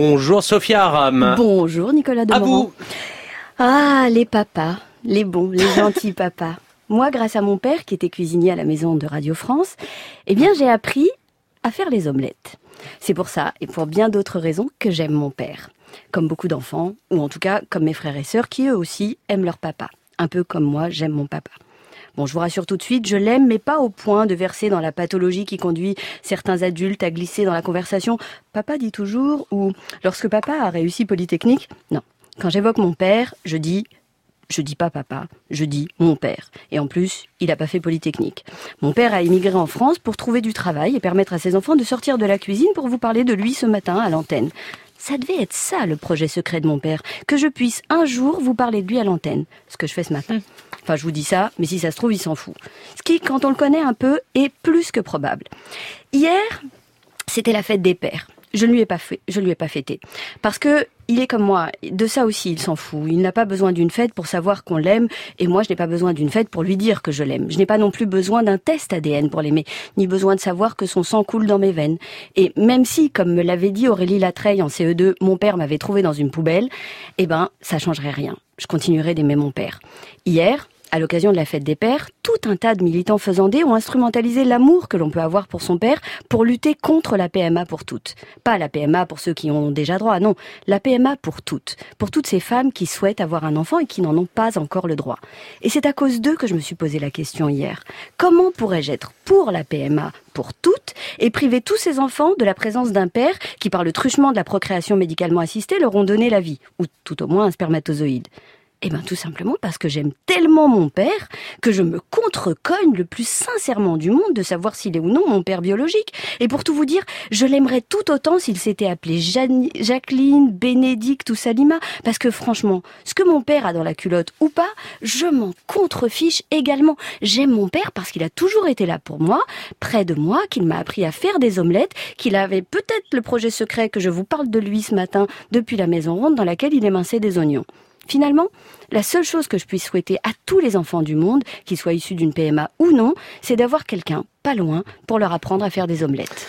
Bonjour Sophia Aram. Bonjour Nicolas À Demorand. vous. Ah, les papas, les bons, les gentils papas. Moi, grâce à mon père qui était cuisinier à la maison de Radio France, eh bien, j'ai appris à faire les omelettes. C'est pour ça, et pour bien d'autres raisons, que j'aime mon père. Comme beaucoup d'enfants, ou en tout cas comme mes frères et sœurs qui eux aussi aiment leur papa. Un peu comme moi, j'aime mon papa. Bon, je vous rassure tout de suite, je l'aime, mais pas au point de verser dans la pathologie qui conduit certains adultes à glisser dans la conversation Papa dit toujours ou lorsque papa a réussi Polytechnique. Non. Quand j'évoque mon père, je dis je dis pas papa, je dis mon père. Et en plus, il n'a pas fait Polytechnique. Mon père a immigré en France pour trouver du travail et permettre à ses enfants de sortir de la cuisine pour vous parler de lui ce matin à l'antenne. Ça devait être ça le projet secret de mon père, que je puisse un jour vous parler de lui à l'antenne, ce que je fais ce matin. Enfin, je vous dis ça, mais si ça se trouve, il s'en fout. Ce qui, quand on le connaît un peu, est plus que probable. Hier, c'était la fête des pères. Je ne lui ai pas fait, je lui ai pas fêté. Parce que il est comme moi. De ça aussi, il s'en fout. Il n'a pas besoin d'une fête pour savoir qu'on l'aime. Et moi, je n'ai pas besoin d'une fête pour lui dire que je l'aime. Je n'ai pas non plus besoin d'un test ADN pour l'aimer. Ni besoin de savoir que son sang coule dans mes veines. Et même si, comme me l'avait dit Aurélie Latreille en CE2, mon père m'avait trouvé dans une poubelle, eh ben, ça changerait rien. Je continuerai d'aimer mon père. Hier, à l'occasion de la fête des pères, tout un tas de militants faisandés ont instrumentalisé l'amour que l'on peut avoir pour son père pour lutter contre la PMA pour toutes. Pas la PMA pour ceux qui ont déjà droit, non, la PMA pour toutes. Pour toutes ces femmes qui souhaitent avoir un enfant et qui n'en ont pas encore le droit. Et c'est à cause d'eux que je me suis posé la question hier. Comment pourrais-je être pour la PMA pour toutes et priver tous ces enfants de la présence d'un père qui, par le truchement de la procréation médicalement assistée, leur ont donné la vie, ou tout au moins un spermatozoïde eh bien, tout simplement parce que j'aime tellement mon père que je me contrecogne le plus sincèrement du monde de savoir s'il est ou non mon père biologique. Et pour tout vous dire, je l'aimerais tout autant s'il s'était appelé Jacqueline, Bénédicte ou Salima. Parce que franchement, ce que mon père a dans la culotte ou pas, je m'en contrefiche également. J'aime mon père parce qu'il a toujours été là pour moi, près de moi, qu'il m'a appris à faire des omelettes, qu'il avait peut-être le projet secret que je vous parle de lui ce matin depuis la maison ronde dans laquelle il éminçait des oignons. Finalement, la seule chose que je puisse souhaiter à tous les enfants du monde, qu'ils soient issus d'une PMA ou non, c'est d'avoir quelqu'un pas loin pour leur apprendre à faire des omelettes.